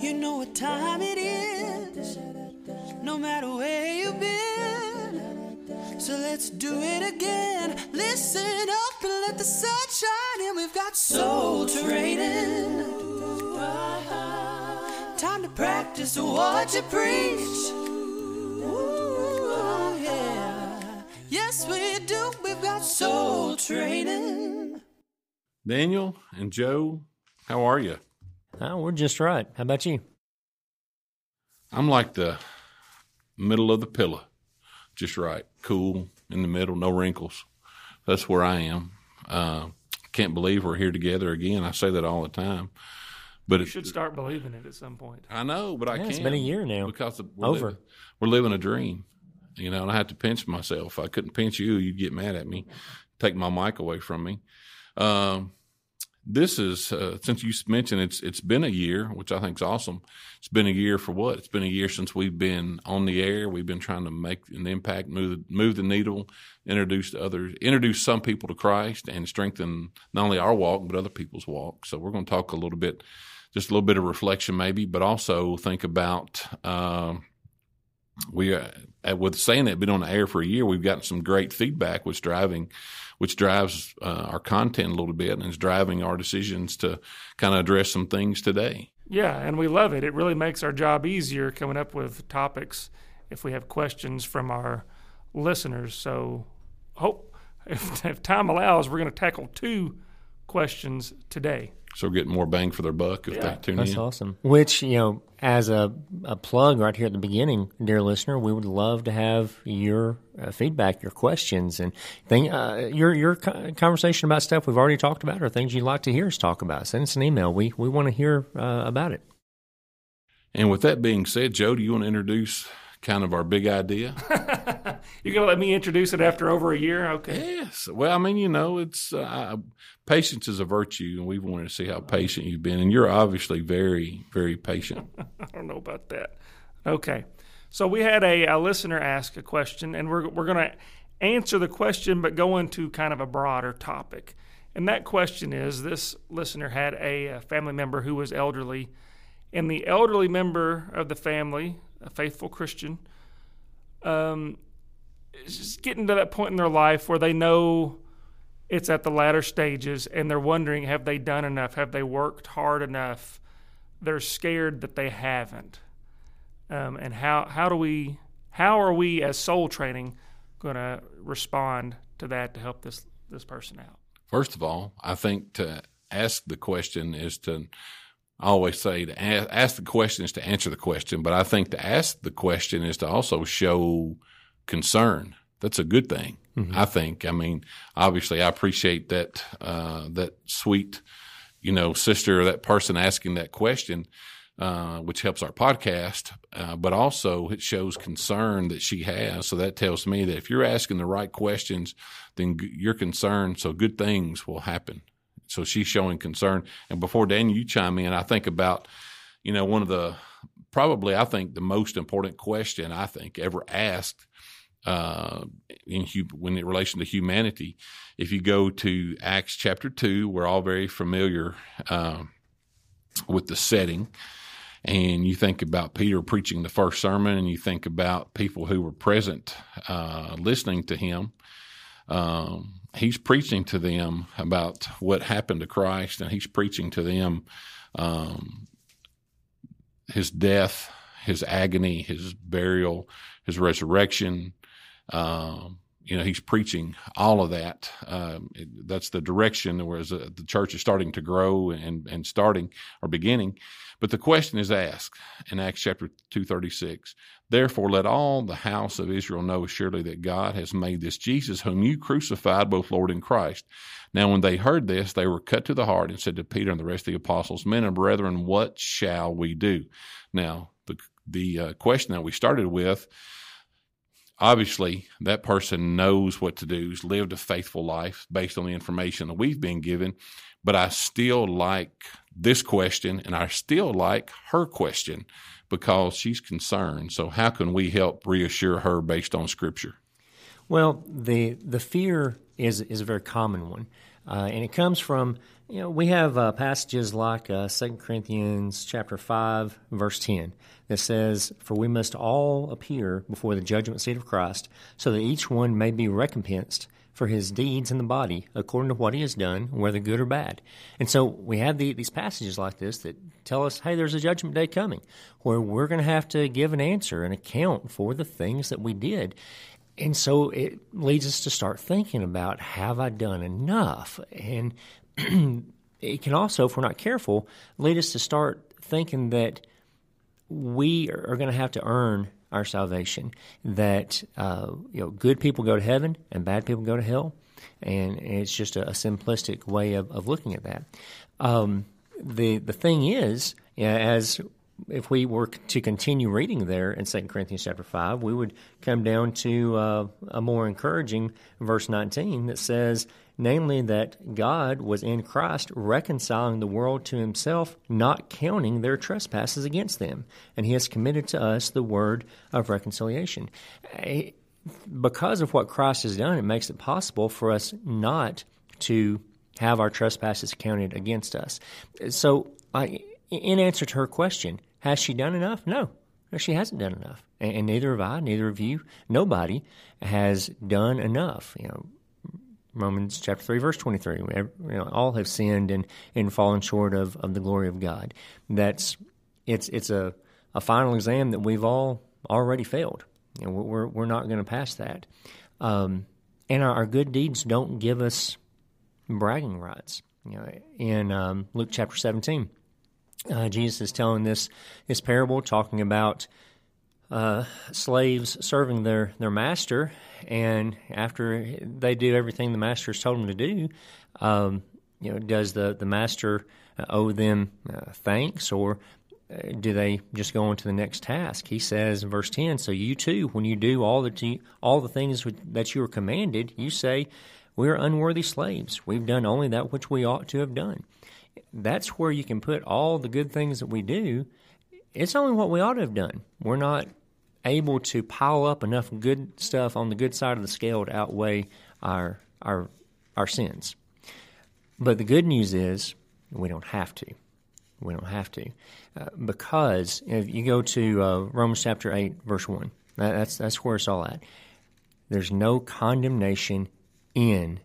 You know what time it is, no matter where you've been. So let's do it again. Listen up and let the sun shine in. We've got soul training. Time to practice what you preach. Ooh, yeah. Yes, we do. We've got soul training. Daniel and Joe, how are you? Oh, we're just right. How about you? I'm like the middle of the pillow, just right, cool in the middle, no wrinkles. That's where I am. Uh, can't believe we're here together again. I say that all the time, but You it, should start believing it at some point. I know, but I Yeah, can't. it's been a year now. because of- we're Over. Living, we're living a dream, you know. And I have to pinch myself. If I couldn't pinch you, you'd get mad at me, take my mic away from me. Um, this is uh, since you mentioned it's it's been a year, which I think is awesome. It's been a year for what? It's been a year since we've been on the air. We've been trying to make an impact, move the, move the needle, introduce others, introduce some people to Christ, and strengthen not only our walk but other people's walk. So we're going to talk a little bit, just a little bit of reflection, maybe, but also think about. Um, we uh, with saying that been on the air for a year, we've gotten some great feedback, which driving, which drives uh, our content a little bit and is driving our decisions to kind of address some things today. Yeah, and we love it. It really makes our job easier coming up with topics if we have questions from our listeners. So, hope if, if time allows, we're going to tackle two questions today. So we're getting more bang for their buck if Yeah, they tune That's in. That's awesome. Which, you know, as a, a plug right here at the beginning, dear listener, we would love to have your uh, feedback, your questions, and thing, uh, your your conversation about stuff we've already talked about or things you'd like to hear us talk about. Send us an email. We we want to hear uh, about it. And with that being said, Joe, do you want to introduce kind of our big idea? You're going to let me introduce it after over a year? Okay. yes. Well, I mean, you know, it's uh, patience is a virtue, and we've wanted to see how patient you've been, and you're obviously very, very patient. I don't know about that. Okay. So we had a, a listener ask a question, and we're, we're going to answer the question, but go into kind of a broader topic. And that question is this listener had a, a family member who was elderly, and the elderly member of the family, a faithful Christian, um, just getting to that point in their life where they know it's at the latter stages and they're wondering have they done enough? Have they worked hard enough? They're scared that they haven't. Um, and how, how do we how are we as soul training going to respond to that to help this this person out? First of all, I think to ask the question is to I always say to ask, ask the question is to answer the question, but I think to ask the question is to also show concern. That's a good thing. I think. I mean, obviously, I appreciate that uh, that sweet, you know, sister or that person asking that question, uh, which helps our podcast. Uh, but also, it shows concern that she has. So that tells me that if you're asking the right questions, then g- you're concerned. So good things will happen. So she's showing concern. And before Daniel, you chime in, I think about, you know, one of the probably I think the most important question I think ever asked uh, in when in relation to humanity. If you go to Acts chapter two, we're all very familiar um, with the setting. And you think about Peter preaching the first sermon, and you think about people who were present uh, listening to him. Um, he's preaching to them about what happened to Christ, and he's preaching to them um, his death, his agony, his burial, his resurrection. Um, you know, he's preaching all of that. Um, it- that's the direction whereas uh, the church is starting to grow and, and starting or beginning. But the question is asked in Acts chapter 236. Therefore, let all the house of Israel know surely that God has made this Jesus, whom you crucified, both Lord and Christ. Now, when they heard this, they were cut to the heart and said to Peter and the rest of the apostles, Men and brethren, what shall we do? Now, the, the uh, question that we started with obviously that person knows what to do, has lived a faithful life based on the information that we've been given. But I still like this question and I still like her question because she's concerned. So, how can we help reassure her based on scripture? Well, the the fear is is a very common one, uh, and it comes from You know, we have uh, passages like uh, 2 Corinthians chapter 5, verse 10, that says, For we must all appear before the judgment seat of Christ, so that each one may be recompensed for his deeds in the body according to what he has done, whether good or bad. And so we have the, these passages like this that tell us, hey, there's a judgment day coming where we're going to have to give an answer, an account for the things that we did. And so it leads us to start thinking about have I done enough? And it can also, if we're not careful, lead us to start thinking that we are going to have to earn our salvation. That uh, you know, good people go to heaven and bad people go to hell, and it's just a, a simplistic way of, of looking at that. Um, the the thing is, as if we were to continue reading there in 2 Corinthians chapter 5, we would come down to uh, a more encouraging verse 19 that says, namely that God was in Christ reconciling the world to himself, not counting their trespasses against them. And he has committed to us the word of reconciliation. Eh, because of what Christ has done, it makes it possible for us not to have our trespasses counted against us. So, I, in answer to her question, has she done enough? No. She hasn't done enough. And, and neither have I, neither of you, nobody has done enough. You know, Romans chapter 3, verse 23. You know, all have sinned and, and fallen short of, of the glory of God. That's it's it's a, a final exam that we've all already failed. You know, we're we're not going to pass that. Um, and our, our, good deeds don't give us bragging rights. You know, in um, Luke chapter 17, uh, Jesus is telling this this parable, talking about uh, slaves serving their, their master, and after they do everything the master has told them to do, um, you know, does the, the master owe them uh, thanks, or uh, do they just go on to the next task? He says in verse ten, "So you too, when you do all that you, all the things that you are commanded, you say." We are unworthy slaves. We've done only that which we ought to have done. That's where you can put all the good things that we do. It's only what we ought to have done. We're not able to pile up enough good stuff on the good side of the scale to outweigh our our our sins. But the good news is we don't have to. We don't have to, uh, because if you go to uh, Romans chapter eight, verse one, that, that's that's where it's all at. There's no condemnation in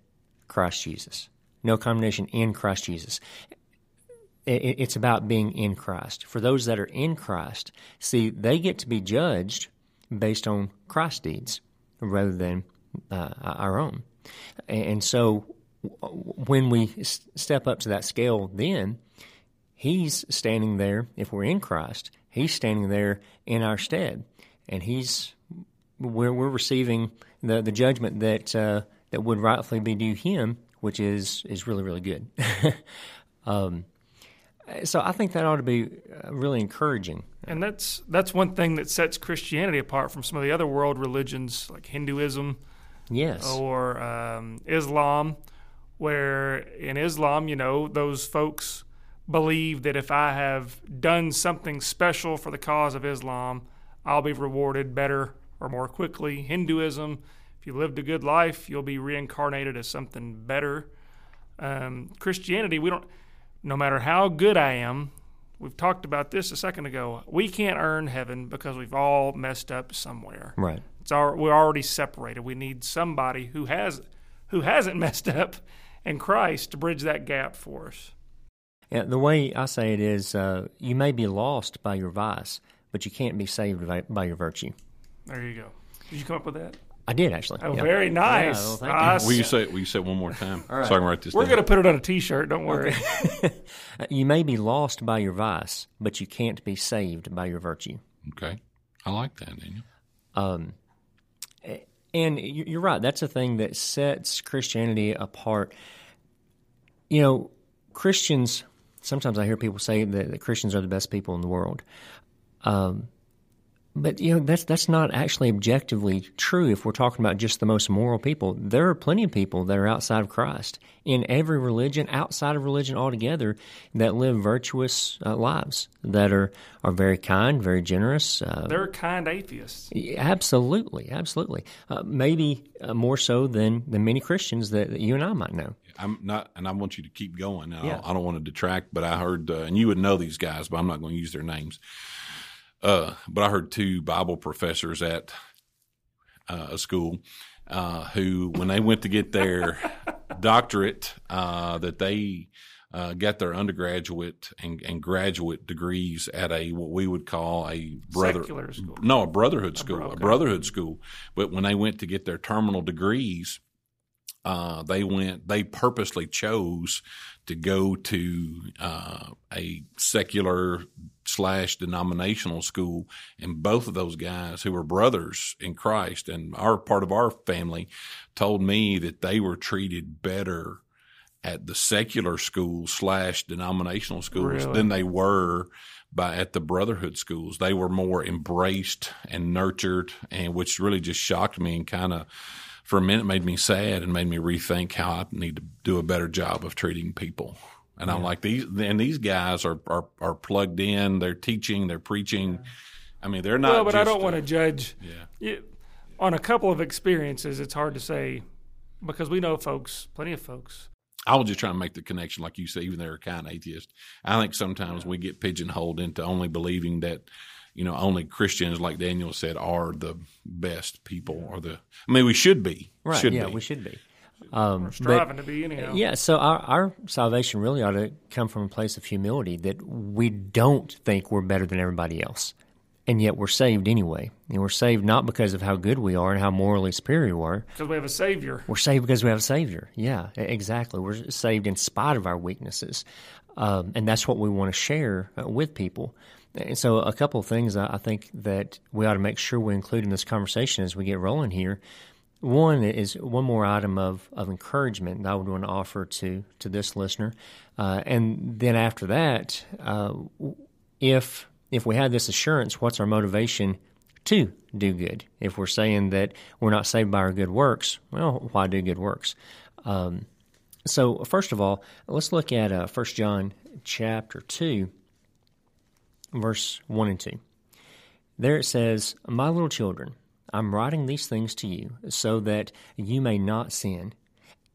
Christ Jesus. No condemnation in Christ Jesus. It's about being in Christ. For those that are in Christ, see, they get to be judged based on Christ's deeds rather than uh, our own. And so when we step up to that scale, then He's standing there, if we're in Christ, He's standing there in our stead. And He's we're, we're receiving the, the judgment that uh, that would rightfully be due Him, which is is really really good. um, so I think that ought to be uh, really encouraging. And that's that's one thing that sets Christianity apart from some of the other world religions like Hinduism, yes, or um, Islam, where in Islam, you know, those folks believe that if I have done something special for the cause of Islam, I'll be rewarded better or more quickly. Hinduism, if you lived a good life, you'll be reincarnated as something better. Um, Christianity, we don't no matter how good I am, we've talked about this a second ago. We can't earn heaven because we've all messed up somewhere. Right. It's our, we're already separated. We need somebody who has who hasn't messed up in Christ to bridge that gap for us. Yeah, the way I say it is, uh, you may be lost by your vice, but you can't be saved by, by your virtue. There you go. Did you come up with that? I did actually. Oh, very nice. Yeah, well, you. will you say will you say it one more time All right. so I can write this We're down? going to put it on a T-shirt. Don't worry. Okay. you may be lost by your vice, but you can't be saved by your virtue. Okay, I like that, Daniel. Um, and you're right. That's a thing that sets Christianity apart. You know, Christians. Sometimes I hear people say that, that Christians are the best people in the world. Um, but you know that's that's not actually objectively true if we're talking about just the most moral people. There are plenty of people that are outside of Christ in every religion, outside of religion altogether, that live virtuous uh, lives that are are very kind, very generous. Uh, They're kind atheists. absolutely, absolutely. Uh, maybe uh, more so than than many Christians that, that you and I might know. I'm not, and I want you to keep going. I, Yeah. don't, I don't want to detract, but I heard, uh, and you would know these guys, but I'm not going to use their names. Uh, but I heard two Bible professors at uh, a school uh, who, when they went to get their doctorate, uh, that they uh, got their undergraduate and, and graduate degrees at a what we would call a brother Secular school. no a brotherhood school bro- a brotherhood school. But when they went to get their terminal degrees, uh, they went they purposely chose to go to uh, a secular slash denominational school and both of those guys who were brothers in christ and our part of our family told me that they were treated better at the secular school slash denominational schools Really? than they were by at the brotherhood schools they were more embraced and nurtured and which really just shocked me and kind of for a minute made me sad and made me rethink how I need to do a better job of treating people. And I'm like these, and these guys are, are are plugged in. They're teaching. They're preaching. I mean, they're not. Well, but I don't want to judge. Yeah. You- on a couple of experiences, it's hard to say because we know folks, plenty of folks. I was just trying to make the connection, like you say, even they're a kind of atheist. I think sometimes we get pigeonholed into only believing that, you know, only Christians, like Daniel said, are the best people, or the. I mean, we should be. Right? Should yeah, be. we should be. Um, but- Striving to be anyhow. Yeah, so our, our salvation really ought to come from a place of humility that we don't think we're better than everybody else. And yet we're saved anyway. And we're saved not because of how good we are and how morally superior we are. because we have a savior. We're saved because we have a Savior. Yeah, exactly. We're saved in spite of our weaknesses. Um, and that's what we want to share uh, with people. And so, a couple of things I, think that we ought to make sure we include in this conversation as we get rolling here. One is one more item of, of encouragement that I would want to offer to, to this listener. Uh, and then after that, uh, if if we have this assurance, what's our motivation to do good? If we're saying that we're not saved by our good works, well, why do good works? Um, so first of all, let's look at uh, 1 John chapter 2, verse 1 and 2. There it says, My little children, I'm writing these things to you so that you may not sin.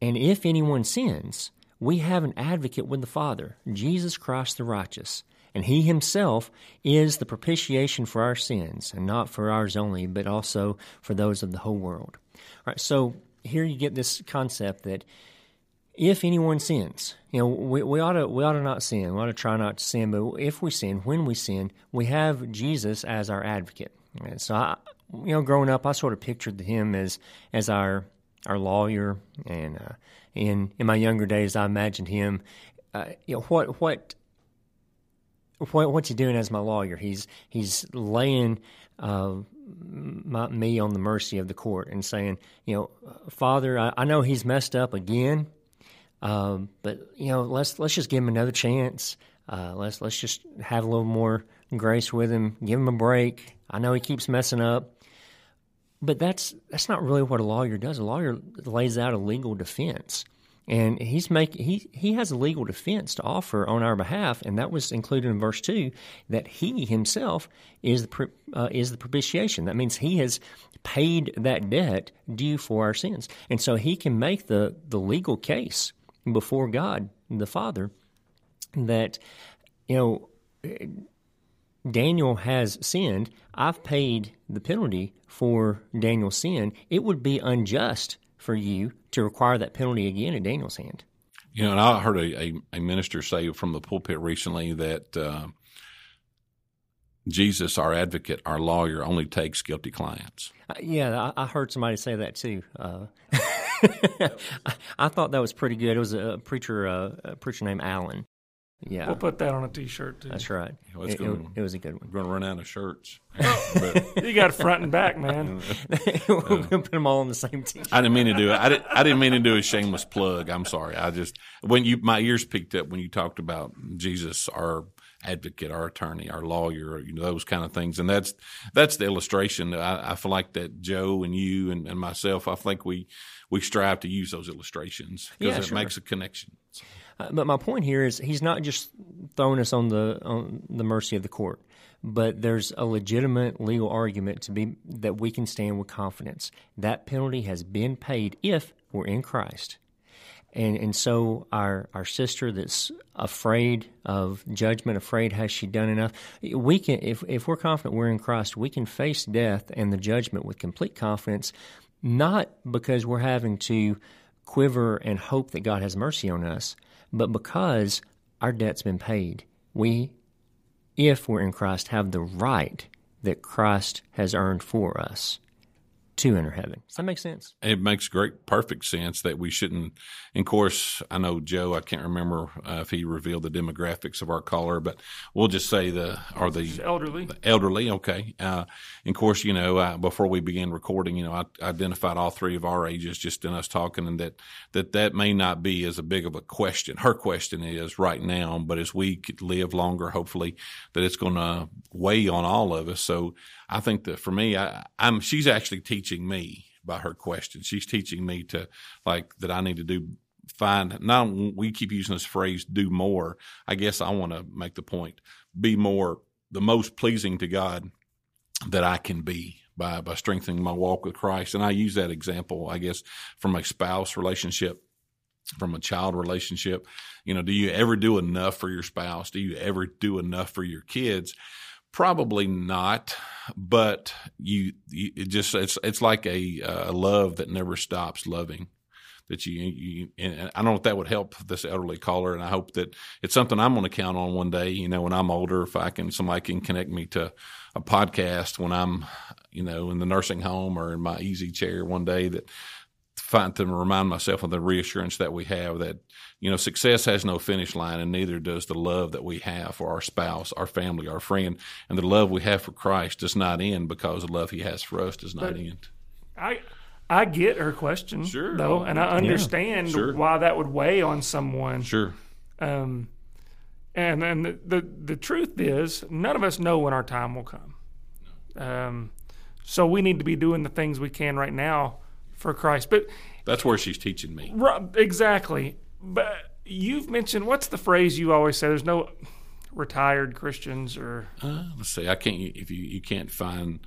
And if anyone sins, we have an advocate with the Father, Jesus Christ the righteous. And he himself is the propitiation for our sins, and not for ours only, but also for those of the whole world. All right, so here you get this concept that if anyone sins, you know, we, we ought to we ought to not sin. We ought to try not to sin. But if we sin, when we sin, we have Jesus as our advocate. And so, I, you know, growing up, I sort of pictured him as as our our lawyer, and uh, in in my younger days, I imagined him. Uh, you know, what what what what's he doing as my lawyer? He's he's laying uh, my, me on the mercy of the court and saying, you know, Father, I, I know he's messed up again, um, but you know, let's let's just give him another chance. Uh, let's let's just have a little more grace with him. Give him a break. I know he keeps messing up, but that's that's not really what a lawyer does. A lawyer lays out a legal defense, and he's make he he has a legal defense to offer on our behalf, and that was included in verse two that he himself is the uh, is the propitiation. That means he has paid that debt due for our sins, and so he can make the the legal case before God the Father that you know Daniel has sinned. I've paid the penalty for Daniel's sin. It would be unjust for you to require that penalty again in Daniel's hand. You know, and I heard a, a, a minister say from the pulpit recently that uh, Jesus, our advocate, our lawyer, only takes guilty clients. Uh, yeah, I, I heard somebody say that too. Uh, I, I thought that was pretty good. It was a preacher, uh, a preacher named Allen. Yeah, We'll put that on a T-shirt too. that's right. Well, it's It, gonna- it- it was a good one. We're going to run out of shirts. You got front and back, man. we'll put them all on the same team. I didn't mean to do it. I didn't, I didn't mean to do a shameless plug. I'm sorry. I just when you my ears picked up when you talked about Jesus, our advocate, our attorney, our lawyer, you know, those kind of things. And that's that's the illustration. I, I feel like that Joe and you and, and, myself, I think we we strive to use those illustrations because yeah, it sure. makes a connection. Uh, but my point here is he's not just throwing us on the on the mercy of the court, but there's a legitimate legal argument to be that we can stand with confidence. That penalty has been paid if we're in Christ. And and so our our sister that's afraid of judgment, afraid has she done enough? We can if if we're confident we're in Christ, we can face death and the judgment with complete confidence, not because we're having to quiver and hope that God has mercy on us, but because our debt's been paid. We if we're in Christ have the right that Christ has earned for us to enter heaven. Does that make sense? It makes great, perfect sense that we shouldn't. And of course, I know Joe. I can't remember uh, if he revealed the demographics of our caller, but we'll just say the are the elderly. The elderly, okay. Uh, and of course, you know, uh, before we began recording, you know, I identified all three of our ages just in us talking, and that that that may not be as a big of a question. Her question is right now, but as we live longer, hopefully, that it's going to weigh on all of us. So I think that for me, I, I'm she's actually teaching me by her question. She's teaching me to like that I need to do find now we keep using this phrase do more. I guess I want to make the point be more the most pleasing to God that I can be by by strengthening my walk with Christ. And I use that example, I guess, from a spouse relationship from a child relationship. You know, do you ever do enough for your spouse? Do you ever do enough for your kids? Probably not, but you, you it just it's it's like a, uh, a love that never stops loving. That you, you and I don't know if that would help this elderly caller, and I hope that it's something I'm going to count on one day. You know, when I'm older, if I can, somebody can connect me to a podcast when I'm, you know, in the nursing home or in my easy chair one day that find to remind myself of the reassurance that we have that you know success has no finish line and neither does the love that we have for our spouse our family our friend and the love we have for christ does not end because the love he has for us does not But- end I I get her question, Sure. though, and I understand Sure. why that would weigh on someone. sure Um, and and the, the the truth is, none of us know when our time will come. Um, so we need to be doing the things we can right now for Christ. But that's where she's teaching me exactly. But you've mentioned what's the phrase you always say? There's no retired Christians or uh, let's see i can't if you you can't find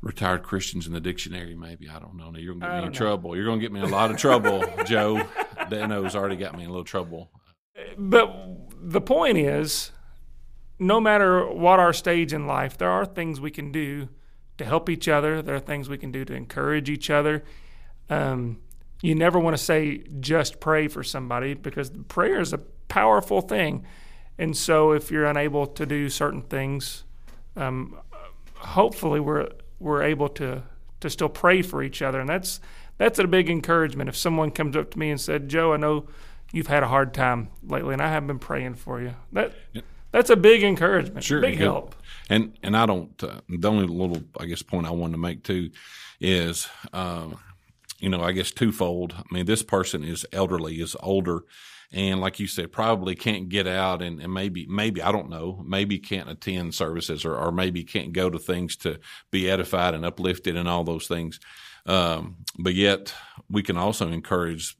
retired christians in the dictionary maybe i don't know you're gonna get me in know. trouble you're gonna get me in a lot of trouble joe dano's already got me in a little trouble But the point is, no matter what our stage in life, there are things we can do to help each other. There are things we can do to encourage each other. Um, you never want to say just pray for somebody because prayer is a powerful thing. And so, if you're unable to do certain things, um, hopefully we're we're able to to still pray for each other, and that's that's a big encouragement. If someone comes up to me and said, "Joe, I know you've had a hard time lately, and I have been praying for you," that that's a big encouragement, Sure, big help. And and I don't. Uh, the only little I guess point I wanted to make too is, um, you know, I guess twofold. I mean, this person is elderly, is older, and like you said, probably can't get out and, and maybe maybe I don't know, maybe can't attend services or or maybe can't go to things to be edified and uplifted and all those things. Um, but yet we can also encourage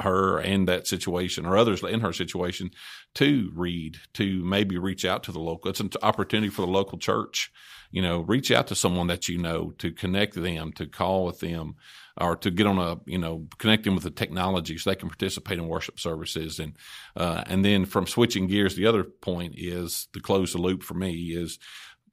her and that situation or others in her situation to read, to maybe reach out to the local. It's an opportunity for the local church. You know, reach out to someone that you know to connect them, to call with them, or to get on a you know connect them with the technology so they can participate in worship services. And uh, and then from switching gears, the other point is to close the loop for me is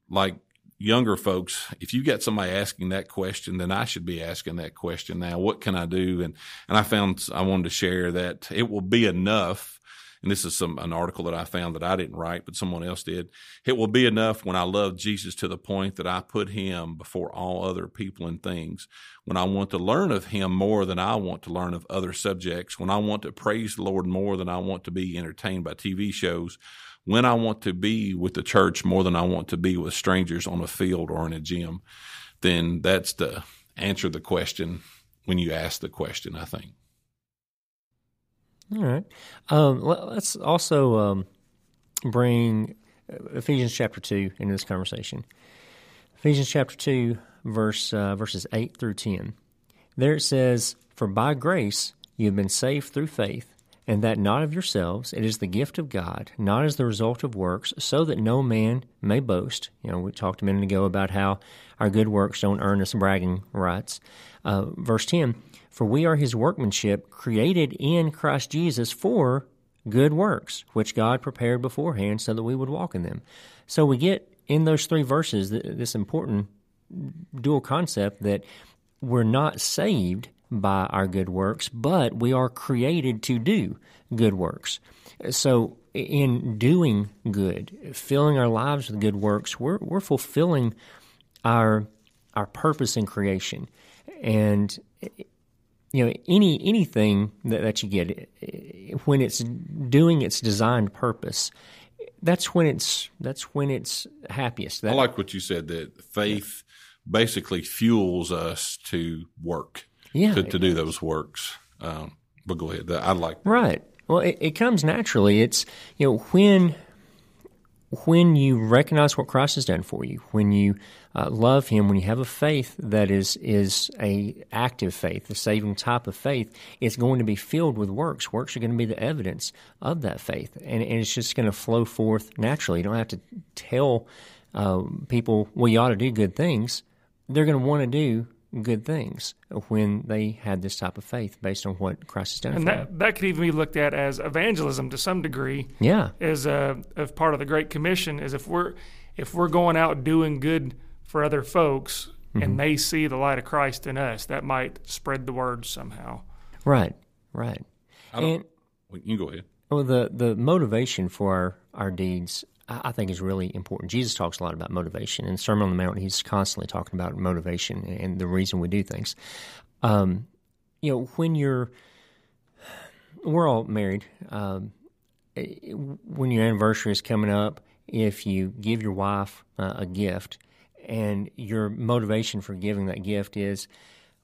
like younger folks, if you got somebody asking that question, then I should be asking that question now. What can I do? And and I found I wanted to share that it will be enough. And this is some an article that I found that I didn't write, but someone else did. It will be enough when I love Jesus to the point that I put him before all other people and things. When I want to learn of him more than I want to learn of other subjects. When I want to praise the Lord more than I want to be entertained by TV shows when I want to be with the church more than I want to be with strangers on a field or in a gym, then that's the answer the question when you ask the question, I think. All right. Um, let- let's also um, bring uh, Ephesians chapter 2 into this conversation. Ephesians chapter 2, verse, uh, verses 8 through 10. There it says, For by grace you have been saved through faith, and that not of yourselves, it is the gift of God, not as the result of works, so that no man may boast. You know, we talked a minute ago about how our good works don't earn us bragging rights. Uh, verse 10 For we are his workmanship, created in Christ Jesus for good works, which God prepared beforehand so that we would walk in them. So we get in those three verses this important dual concept that we're not saved by our good works, but we are created to do good works. So, in doing good, filling our lives with good works, we're, we're fulfilling our our purpose in creation. And you know, any anything that, that you get when it's doing its designed purpose, that's when it's that's when it's happiest. That, I like what you said that faith basically fuels us to work yeah, to, to do those works. Um, but go ahead. I like right. Well, it, it comes naturally. It's you know when when you recognize what Christ has done for you, when you uh, love Him, when you have a faith that is is a active faith, a saving type of faith, it's going to be filled with works. Works are going to be the evidence of that faith, and, and it's just going to flow forth naturally. You don't have to tell uh, people, "Well, you ought to do good things." They're going to want to do good things when they had this type of faith based on what Christ has done. And that, that could even be looked at as evangelism to some degree. Yeah, as a as part of the Great Commission is if we're if we're going out doing good for other folks mm-hmm. and they see the light of Christ in us, that might spread the word somehow. Right, right. I don't, and you go ahead. Well, the the motivation for our, our deeds I think is really important. Jesus talks a lot about motivation. In the Sermon on the Mount, he's constantly talking about motivation and the reason we do things. Um, you know, when you're, we're all married. Um, when your anniversary is coming up, if you give your wife uh, a gift and your motivation for giving that gift is,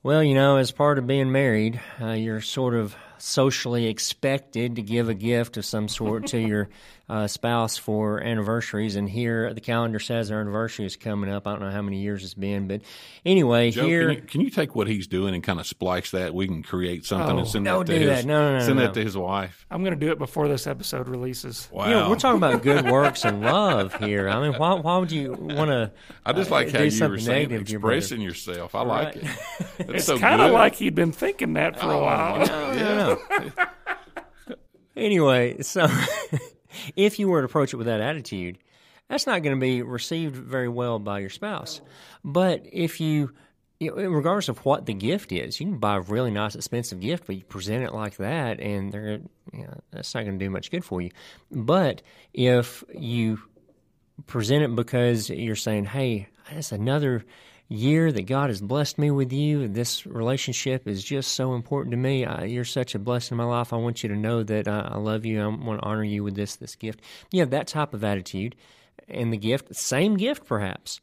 well, you know, as part of being married, uh, you're sort of socially expected to give a gift of some sort to your uh, spouse for anniversaries. And here the calendar says our anniversary is coming up. I don't know how many years it's been, but anyway, Joe, here. Can you, can you, take what he's doing and kind of splice that? We can create something oh, and send that to his. That. No, no, no, send no. that to his wife. I'm going to do it before this episode releases. Wow, you know, we're talking about good works and love here. I mean, why why would you want to? I just like uh, how you were saying expressing yourself. I like it. It's, it's so kind of like he'd been thinking that for oh, a while. No, no, no. anyway, so if you were to approach it with that attitude, that's not going to be received very well by your spouse. But if you, you know, regardless of what the gift is, you can buy a really nice, expensive gift, but you present it like that, and they're, you know, that's not going to do much good for you. But if you present it because you're saying, "Hey, that's another." Year that God has blessed me with you. This relationship is just so important to me. I, you're such a blessing in my life. I want you to know that I, I love you. I want to honor you with this this gift. You have that type of attitude, and the gift, same gift perhaps,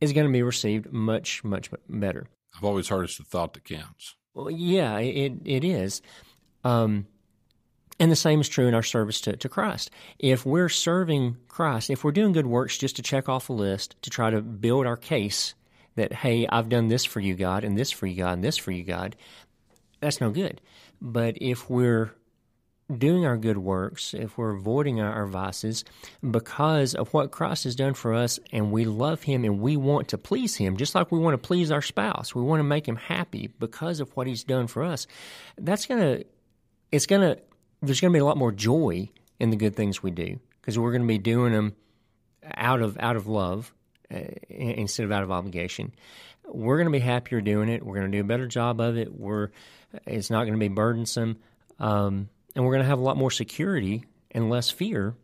is going to be received much much better. I've always heard it's the thought that counts. Well, yeah, it it is. Um, and the same is true in our service to, to Christ. If we're serving Christ, if we're doing good works just to check off a list, to try to build our case that, hey, I've done this for you, God, and this for you, God, and this for you, God, that's no good. But if we're doing our good works, if we're avoiding our, our vices because of what Christ has done for us and we love Him and we want to please Him, just like we want to please our spouse, we want to make Him happy because of what He's done for us, that's going to, it's going to, there's going to be a lot more joy in the good things we do because we're going to be doing them out of out of love uh, instead of out of obligation. We're going to be happier doing it. We're going to do a better job of it. We're it's not going to be burdensome, um, and we're going to have a lot more security and less fear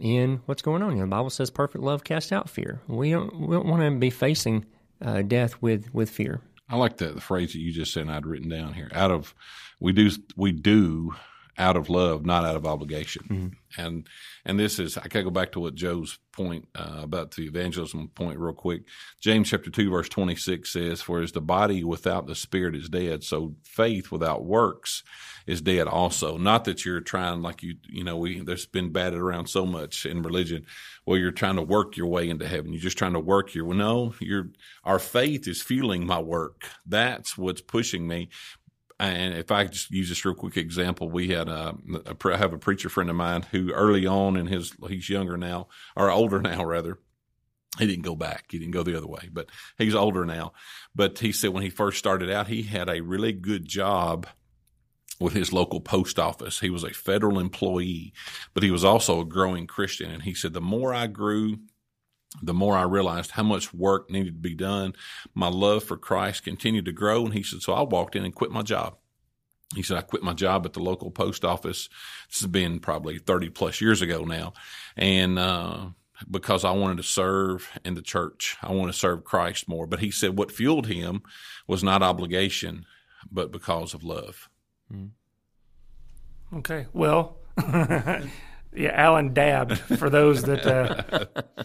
in what's going on. You know, the Bible says, "Perfect love casts out fear." We don't we don't want to be facing uh, death with with fear. I like the, the phrase that you just said. and I'd written down here. Out of we do we do out of love, not out of obligation. And and this is I gotta go back to what Joe's point uh, about the evangelism point real quick. James chapter two verse twenty six says, "For as the body without the spirit is dead, so faith without works is dead also." Not that you're trying like you you know we there's been batted around so much in religion. Well, you're trying to work your way into heaven. You're just trying to work your well, no. You're our faith is fueling my work. That's what's pushing me. And if I just use this real quick example, we had uh, a, a I have a preacher friend of mine who early on in his he's younger now or older now rather. He didn't go back. He didn't go the other way, but he's older now. But he said when he first started out, he had a really good job with his local post office. He was a federal employee, but he was also a growing Christian. And he said, the more I grew, the more I realized how much work needed to be done. My love for Christ continued to grow. And he said, so I walked in and quit my job. He said, I quit my job at the local post office. This has been probably 30 plus years ago now. And, uh, because I wanted to serve in the church, I want to serve Christ more. But he said what fueled him was not obligation, but because of love. Okay. Well, yeah, Alan dabbed for those that uh,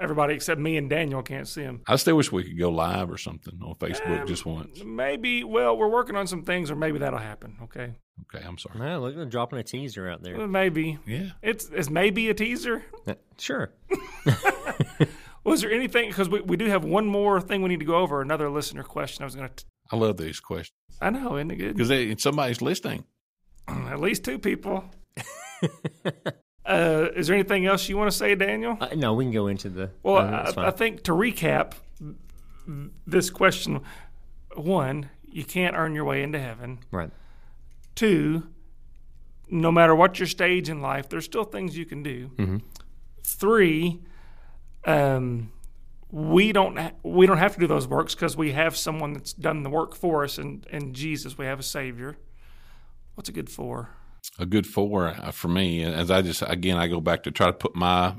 everybody except me and Daniel can't see him. I still wish we could go live or something on Facebook just once. Maybe, well, we're working on some things, or maybe that'll happen. Okay. Okay, I'm sorry. No, look, they're dropping a teaser out there. Well, maybe. Yeah. It's, it's maybe a teaser. Uh, Sure. Was there anything, because we, we do have one more thing we need to go over, another listener question I was going to, I love these questions I know, isn't it good? because somebody's listening. At least two people. uh, is there anything else you want to say, Daniel? Uh, no, we can go into the. Well, uh, I. I think to recap this question one, you can't earn your way into heaven. right. Two, no matter what your stage in life, there's still things you can do. Mm-hmm. Three, um, we don't ha- we don't have to do those works because we have someone that's done the work for us, and and Jesus, we have a Savior. What's a good four? A good four uh, for me. As I just again, I go back to try to put my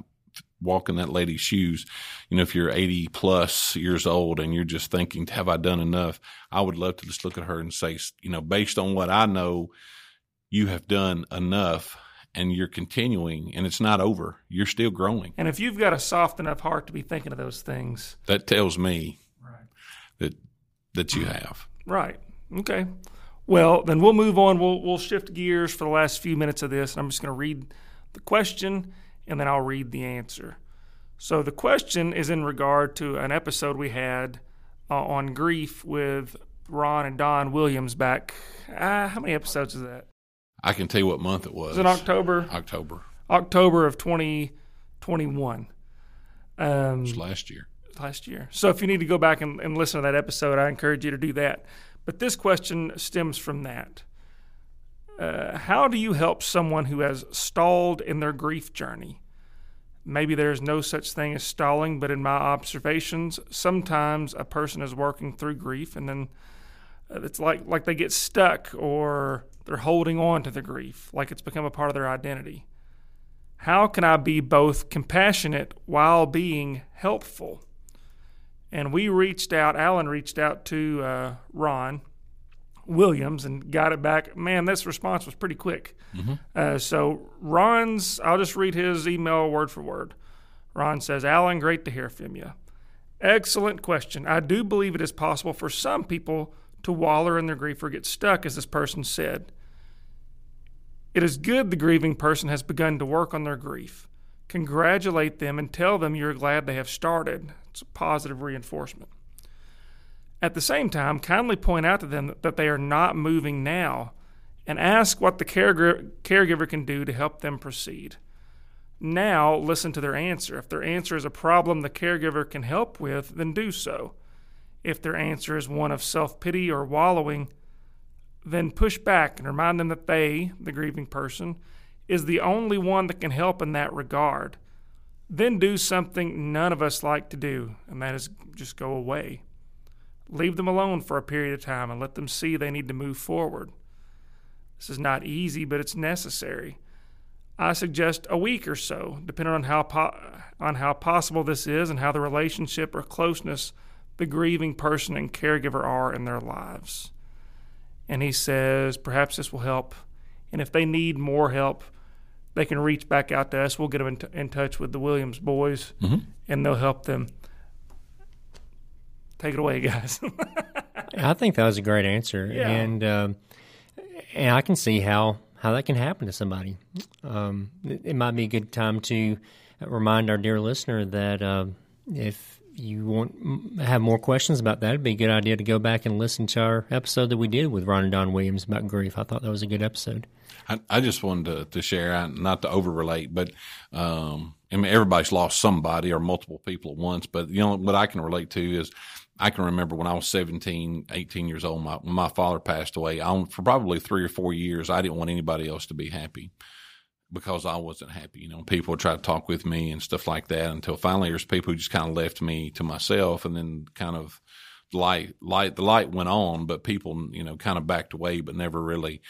walk in that lady's shoes. You know, if you're 80 plus years old and you're just thinking, have I done enough? I would love to just look at her and say, you know, based on what I know, you have done enough and you're continuing and it's not over. You're still growing. And if you've got a soft enough heart to be thinking of those things, That tells me that, that you have. Right. Okay. Well, then we'll move on. We'll we'll shift gears for the last few minutes of this. I'm just going to read the question and then I'll read the answer. So the question is in regard to an episode we had uh, on grief with Ron and Don Williams back. Uh, how many episodes is that? I can tell you what month it was. It Was it October? October. October of 2021. Um, It was last year. last year. So if you need to go back and, and listen to that episode, I encourage you to do that. But this question stems from that. Uh, how do you help someone who has stalled in their grief journey? Maybe there's no such thing as stalling, but in my observations, sometimes a person is working through grief and then uh, it's like, like they get stuck or they're holding on to the grief, like it's become a part of their identity. How can I be both compassionate while being helpful? And we reached out. Alan reached out to uh, Ron Williams and got it back. Man, this response was pretty quick. Uh, so Ron's, I'll just read his email word for word. Ron says, "Alan, great to hear from you. Excellent question. I do believe it is possible for some people to waller in their grief or get stuck, as this person said. It is good the grieving person has begun to work on their grief. Congratulate them and tell them you're glad they have started. It's a positive reinforcement. At the same time, kindly point out to them that they are not moving now and ask what the caregiver, can do to help them proceed. Now, listen to their answer. If their answer is a problem the caregiver can help with, then do so. If their answer is one of self pity or wallowing, then push back and remind them that they, the grieving person, is the only one that can help in that regard. Then do something none of us like to do, and that is just go away. Leave them alone for a period of time and let them see they need to move forward. This is not easy, but it's necessary. I suggest a week or so, depending on how po- on how possible this is and how the relationship or closeness the grieving person and caregiver are in their lives. And he says, perhaps this will help And if they need more help, they can reach back out to us. We'll get them in, t- in touch with the Williams boys, and they'll help them. Take it away, guys. I think that was a great answer, Yeah. and um, and I can see how how that can happen to somebody. Um, it, it might be a good time to remind our dear listener that um if you want have more questions about that, it'd be a good idea to go back and listen to our episode that we did with Ron and Don Williams about grief. I thought that was a good episode. I, I just wanted to, to share, not to over relate, but um, I mean, everybody's lost somebody or multiple people at once. But you know what I can relate to is I can remember when I was 17, 18 years old, my, my father passed away. I, for probably three or four years, I didn't want anybody else to be happy because I wasn't happy. You know, people would try to talk with me and stuff like that until finally there's people who just kind of left me to myself, and then kind of light light the light went on, but people you know kind of backed away, but never really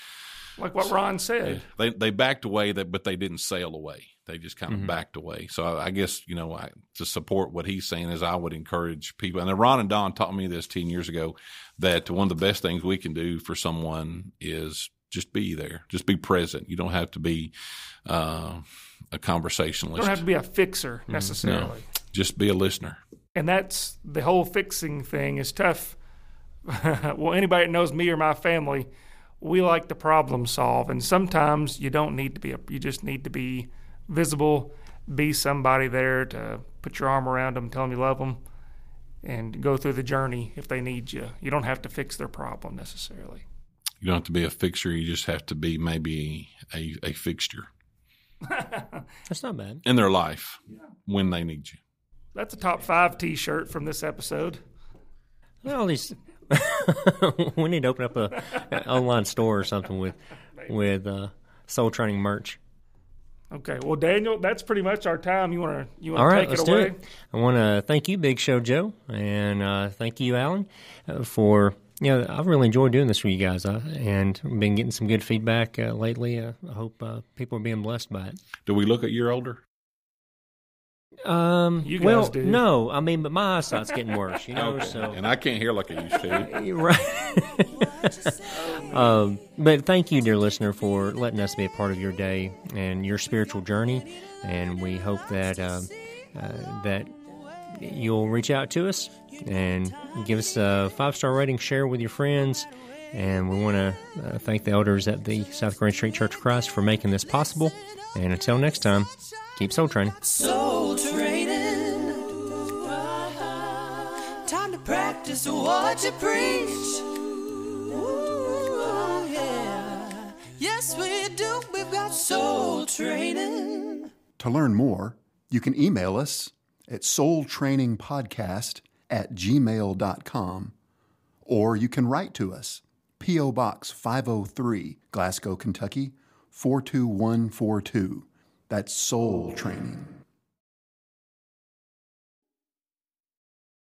like what Ron said. they they backed away, that but they didn't sail away. They just kind of backed away. So I, I guess you know I, to support what he's saying is I would encourage people. And then Ron and Don taught me this ten years ago that one of the best things we can do for someone is just be there, just be present. You don't have to be uh, a conversationalist. You don't have to be a fixer necessarily. just be a listener. and that's the whole fixing thing is tough. well, anybody that knows me or my family, we like to problem solve, and sometimes you don't need to be. A, you just need to be visible, be somebody there to put your arm around them, tell them you love them, and go through the journey if they need you. You don't have to fix their problem necessarily. You don't have to be a fixer. You just have to be maybe a, a fixture That's not bad. in their life when they need you. That's a top five T-shirt from this episode. Well, these we need to open up a, an online store or something with with uh, soul training merch. Okay, well, Daniel, that's pretty much our time. You want to you All want to take let's it do away? it. I want to thank you, Big Show Joe, and uh, thank you, Alan, uh, for you know I've really enjoyed doing this for you guys, uh, and been getting some good feedback uh, lately. Uh, I hope uh, people are being blessed by it. Do we look a year older? Um, You guys well, do. no, I mean, but my eyesight's getting worse, you know. So And I can't hear like I used to. You're right. um, but thank you, dear listener, for letting us be a part of your day and your spiritual journey. And we hope that um uh, that you'll reach out to us and give us a five star rating, share with your friends. And we want to uh, thank the elders at the South Green Street Church of Christ for making this possible. And until next time, keep soul training. Soul practice what you preach. Ooh, oh, yeah. Yes, we do. We've got soul training. To learn more, you can email us at soultrainingpodcast at gmail.com or you can write to us, P.O. Box 503, Glasgow, Kentucky 42142. That's Soul Training.